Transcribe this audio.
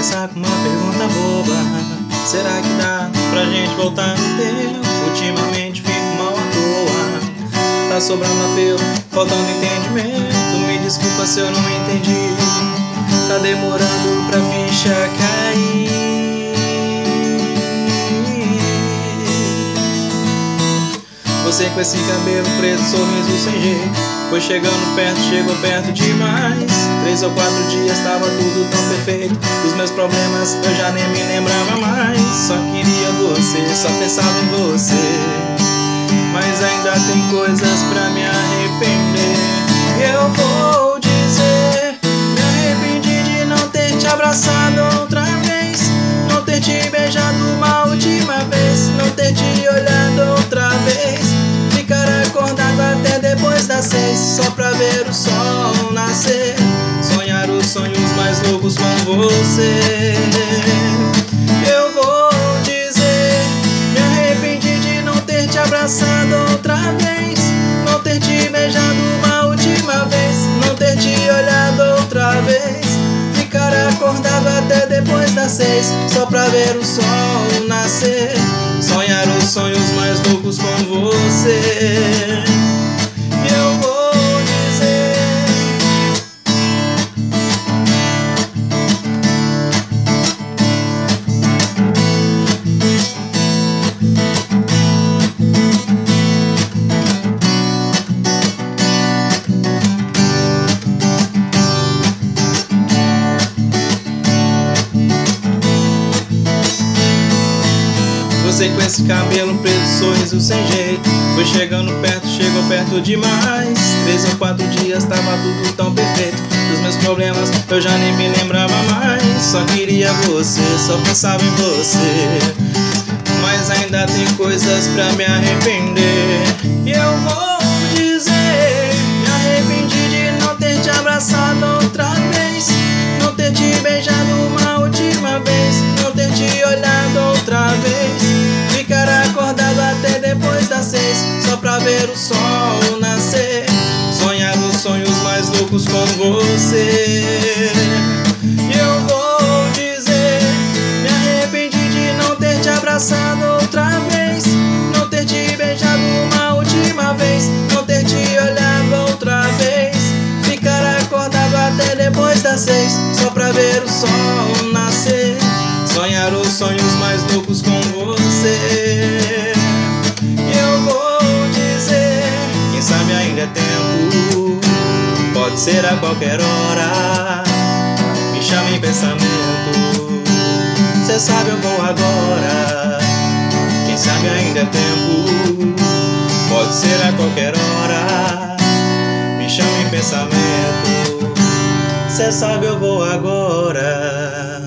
começar com uma pergunta boba. Será que dá pra gente voltar no tempo? Ultimamente fico mal à toa. Tá sobrando apelo, faltando entendimento. Me desculpa se eu não entendi. Tá demorando pra ficha cair. Você com esse cabelo preto, sorriso sem jeito. Foi chegando perto, chegou perto demais. Três ou quatro dias tava tudo tão perfeito. Os meus problemas eu já nem me lembrava mais. Só queria você, só pensava em você. Mas ainda tem coisas pra me arrepender. Eu vou dizer: me arrependi de não ter te abraçado outra vez. Não ter te beijado uma você Eu vou dizer Me arrependi de não ter te abraçado outra vez. Não ter te beijado uma última vez. Não ter te olhado outra vez. Ficar acordado até depois das seis. Só pra ver o sol nascer. Sonhar os sonhos mais loucos com você. Você com esse cabelo preto, sorriso sem jeito. Foi chegando perto, chegou perto demais. Três ou quatro dias tava tudo tão perfeito. Dos meus problemas eu já nem me lembrava mais. Só queria você, só pensava em você. Mas ainda tem coisas pra me arrepender. Eu vou ver o sol nascer Sonhar os sonhos mais loucos com você E eu vou dizer Me arrependi de não ter te abraçado outra vez Não ter te beijado uma última vez Não ter te olhado outra vez Ficar acordado até depois das seis Só pra ver o sol nascer Sonhar os sonhos mais loucos com você. Pode ser a qualquer hora. Me chama em pensamento. Cê sabe eu vou agora. Quem sabe ainda é tempo. Pode ser a qualquer hora. Me chama em pensamento. Cê sabe eu vou agora.